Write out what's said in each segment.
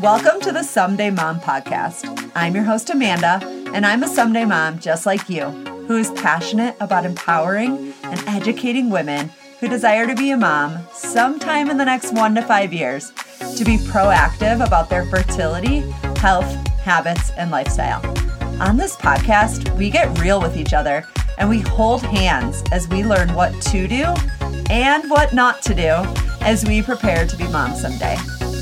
Welcome to the Someday Mom podcast. I'm your host, Amanda, and I'm a someday mom just like you, who is passionate about empowering and educating women who desire to be a mom sometime in the next one to five years to be proactive about their fertility, health, habits, and lifestyle. On this podcast, we get real with each other and we hold hands as we learn what to do and what not to do as we prepare to be moms someday.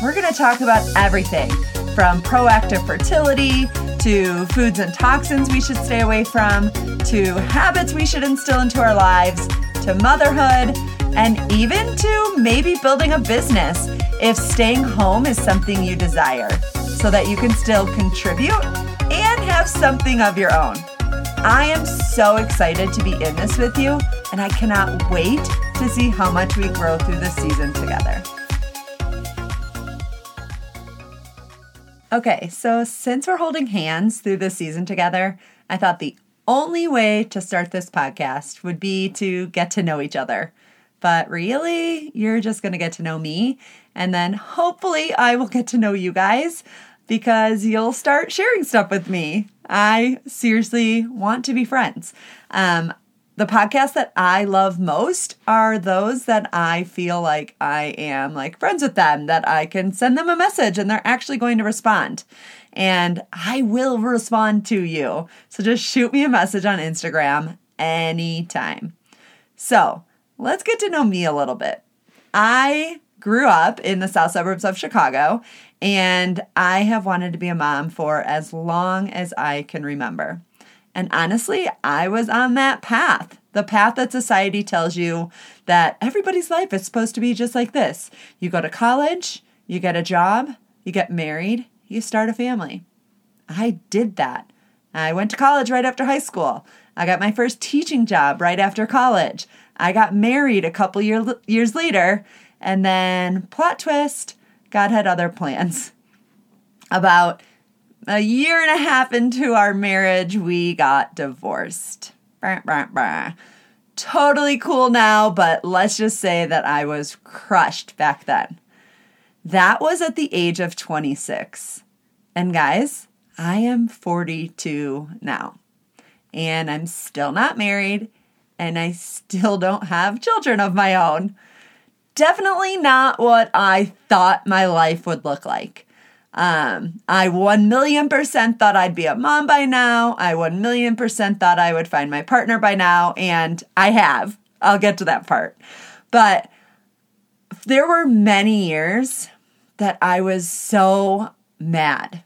We're going to talk about everything from proactive fertility to foods and toxins we should stay away from to habits we should instill into our lives to motherhood and even to maybe building a business if staying home is something you desire so that you can still contribute and have something of your own. I am so excited to be in this with you, and I cannot wait to see how much we grow through the season together. Okay, so since we're holding hands through the season together, I thought the only way to start this podcast would be to get to know each other. But really, you're just going to get to know me, and then hopefully, I will get to know you guys because you'll start sharing stuff with me. I seriously want to be friends. Um, the podcasts that I love most are those that I feel like I am like friends with them, that I can send them a message and they're actually going to respond. And I will respond to you. So just shoot me a message on Instagram anytime. So let's get to know me a little bit. I grew up in the south suburbs of Chicago and I have wanted to be a mom for as long as I can remember. And honestly, I was on that path. The path that society tells you that everybody's life is supposed to be just like this. You go to college, you get a job, you get married, you start a family. I did that. I went to college right after high school. I got my first teaching job right after college. I got married a couple year, years later, and then plot twist, God had other plans. About a year and a half into our marriage, we got divorced. Totally cool now, but let's just say that I was crushed back then. That was at the age of 26. And guys, I am 42 now. And I'm still not married, and I still don't have children of my own definitely not what I thought my life would look like. Um, I 1 million percent thought I'd be a mom by now. I 1 million percent thought I would find my partner by now, and I have. I'll get to that part. But there were many years that I was so mad.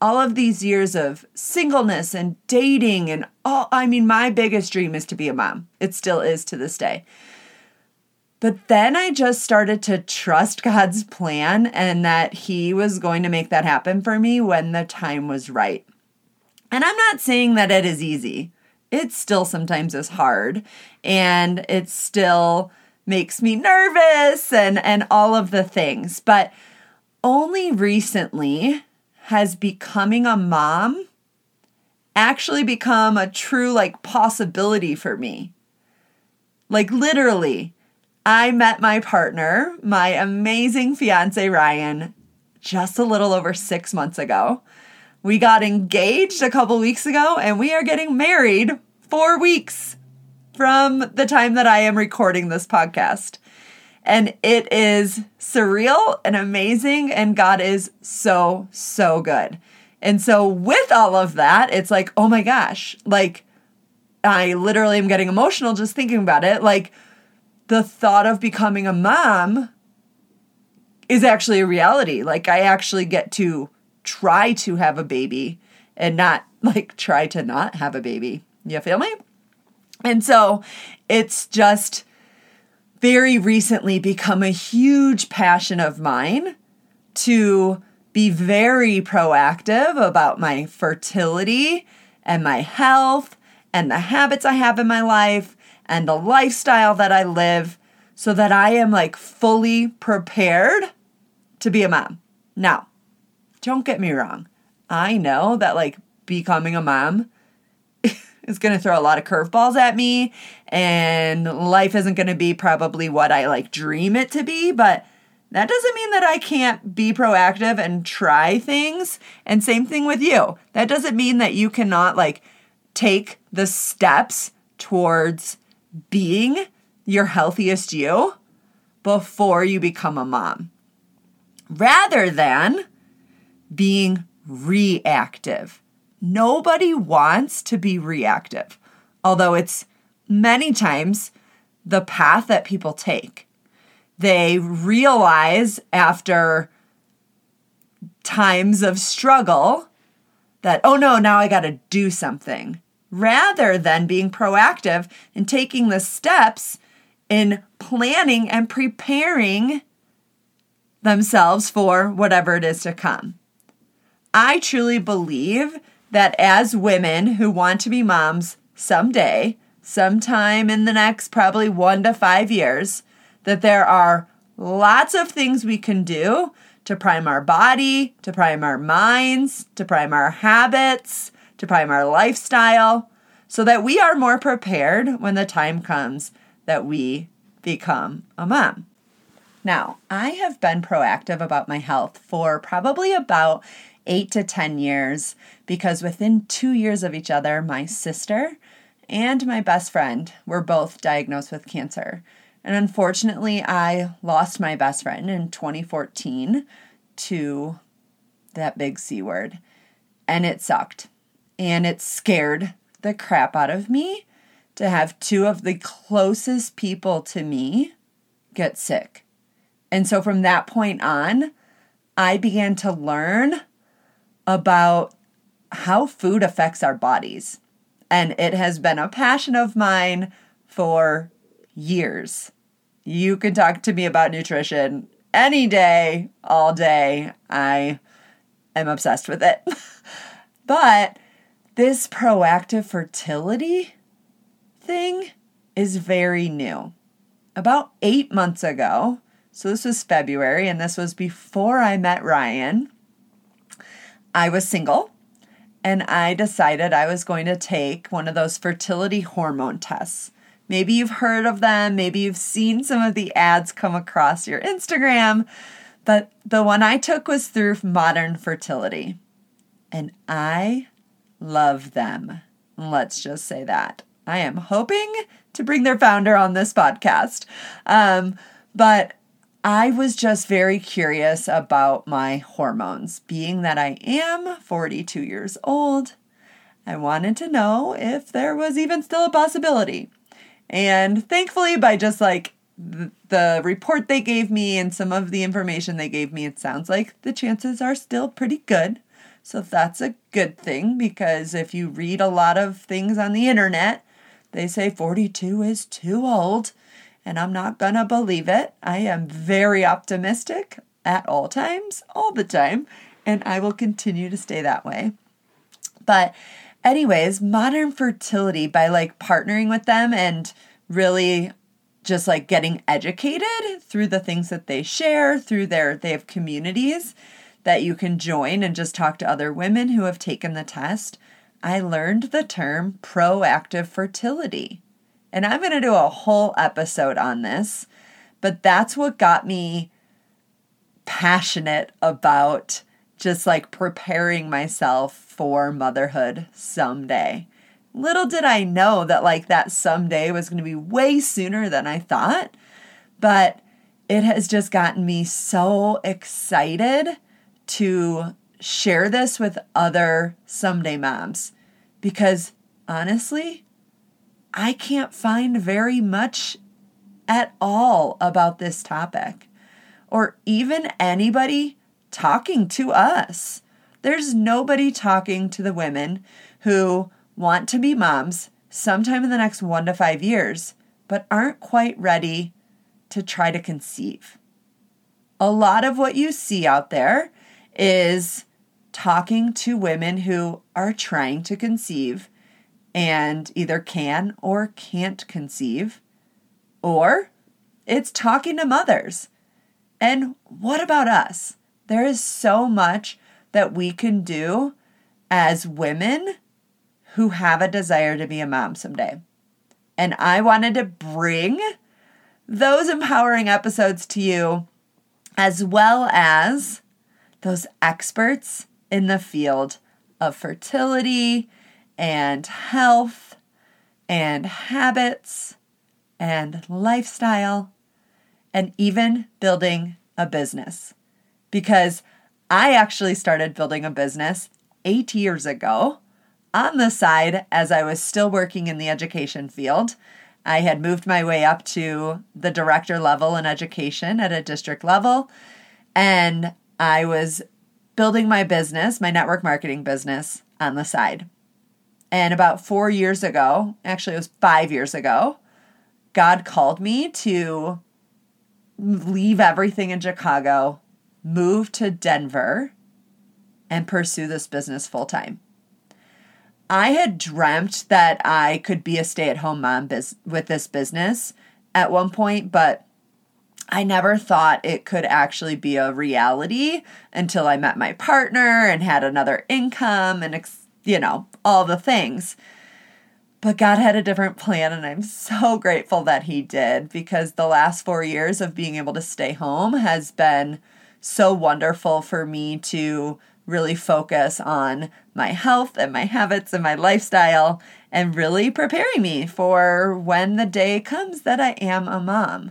All of these years of singleness and dating, and all, I mean, my biggest dream is to be a mom. It still is to this day. But then I just started to trust God's plan and that He was going to make that happen for me when the time was right. And I'm not saying that it is easy, it still sometimes is hard and it still makes me nervous and, and all of the things. But only recently has becoming a mom actually become a true like possibility for me. Like literally, I met my partner, my amazing fiance Ryan, just a little over six months ago. We got engaged a couple weeks ago and we are getting married four weeks from the time that I am recording this podcast. And it is surreal and amazing, and God is so, so good. And so, with all of that, it's like, oh my gosh, like, I literally am getting emotional just thinking about it. Like, the thought of becoming a mom is actually a reality. Like, I actually get to try to have a baby and not like try to not have a baby. You feel me? And so it's just very recently become a huge passion of mine to be very proactive about my fertility and my health and the habits I have in my life and the lifestyle that I live so that I am like fully prepared to be a mom. Now, don't get me wrong. I know that like becoming a mom is going to throw a lot of curveballs at me and life isn't going to be probably what I like dream it to be, but That doesn't mean that I can't be proactive and try things. And same thing with you. That doesn't mean that you cannot like take the steps towards being your healthiest you before you become a mom. Rather than being reactive. Nobody wants to be reactive, although it's many times the path that people take. They realize after times of struggle that, oh no, now I got to do something, rather than being proactive and taking the steps in planning and preparing themselves for whatever it is to come. I truly believe that as women who want to be moms someday, sometime in the next probably one to five years, that there are lots of things we can do to prime our body, to prime our minds, to prime our habits, to prime our lifestyle, so that we are more prepared when the time comes that we become a mom. Now, I have been proactive about my health for probably about eight to 10 years because within two years of each other, my sister and my best friend were both diagnosed with cancer. And unfortunately, I lost my best friend in 2014 to that big C word. And it sucked. And it scared the crap out of me to have two of the closest people to me get sick. And so from that point on, I began to learn about how food affects our bodies. And it has been a passion of mine for years. You can talk to me about nutrition any day, all day. I am obsessed with it. but this proactive fertility thing is very new. About eight months ago, so this was February, and this was before I met Ryan, I was single and I decided I was going to take one of those fertility hormone tests. Maybe you've heard of them, maybe you've seen some of the ads come across your Instagram, but the one I took was through Modern Fertility. And I love them. Let's just say that. I am hoping to bring their founder on this podcast. Um, but I was just very curious about my hormones. Being that I am 42 years old, I wanted to know if there was even still a possibility. And thankfully, by just like the report they gave me and some of the information they gave me, it sounds like the chances are still pretty good. So that's a good thing because if you read a lot of things on the internet, they say 42 is too old and I'm not gonna believe it. I am very optimistic at all times, all the time, and I will continue to stay that way. But, anyways, modern fertility by like partnering with them and really just like getting educated through the things that they share, through their, they have communities that you can join and just talk to other women who have taken the test. I learned the term proactive fertility. And I'm going to do a whole episode on this, but that's what got me passionate about just like preparing myself for motherhood someday. Little did I know that like that someday was going to be way sooner than I thought, but it has just gotten me so excited to share this with other someday moms because honestly, I can't find very much at all about this topic, or even anybody talking to us. There's nobody talking to the women who want to be moms sometime in the next one to five years, but aren't quite ready to try to conceive. A lot of what you see out there is talking to women who are trying to conceive and either can or can't conceive, or it's talking to mothers. And what about us? There is so much that we can do as women who have a desire to be a mom someday. And I wanted to bring those empowering episodes to you as well as those experts in the field of fertility and health and habits and lifestyle and even building a business. Because I actually started building a business eight years ago on the side as I was still working in the education field. I had moved my way up to the director level in education at a district level, and I was building my business, my network marketing business, on the side. And about four years ago, actually, it was five years ago, God called me to leave everything in Chicago, move to Denver, and pursue this business full time. I had dreamt that I could be a stay at home mom biz- with this business at one point, but I never thought it could actually be a reality until I met my partner and had another income and, you know, all the things. But God had a different plan, and I'm so grateful that He did because the last four years of being able to stay home has been so wonderful for me to really focus on my health and my habits and my lifestyle and really preparing me for when the day comes that I am a mom.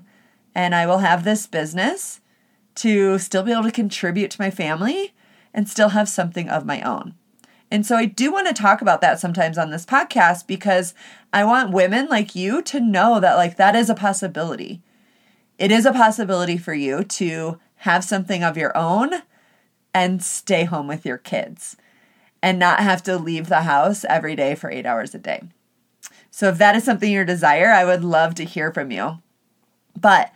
And I will have this business to still be able to contribute to my family and still have something of my own. And so I do want to talk about that sometimes on this podcast because I want women like you to know that like that is a possibility. It is a possibility for you to have something of your own and stay home with your kids and not have to leave the house every day for eight hours a day. So, if that is something you desire, I would love to hear from you. But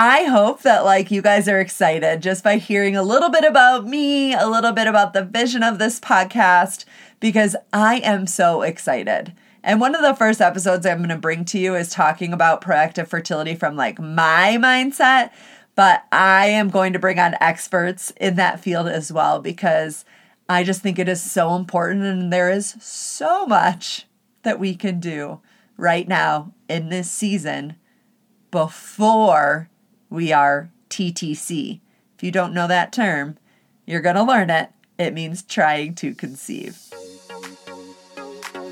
I hope that like you guys are excited just by hearing a little bit about me, a little bit about the vision of this podcast because I am so excited. And one of the first episodes I'm going to bring to you is talking about proactive fertility from like my mindset but I am going to bring on experts in that field as well because I just think it is so important and there is so much that we can do right now in this season before we are TTC. If you don't know that term, you're going to learn it. It means trying to conceive.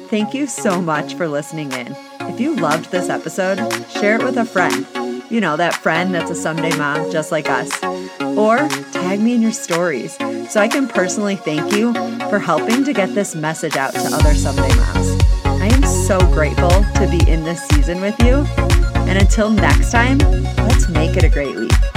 Thank you so much for listening in. If you loved this episode, share it with a friend you know, that friend that's a someday mom just like us. Or tag me in your stories so I can personally thank you for helping to get this message out to other someday moms. I am so grateful to be in this season with you. And until next time, make it a great week.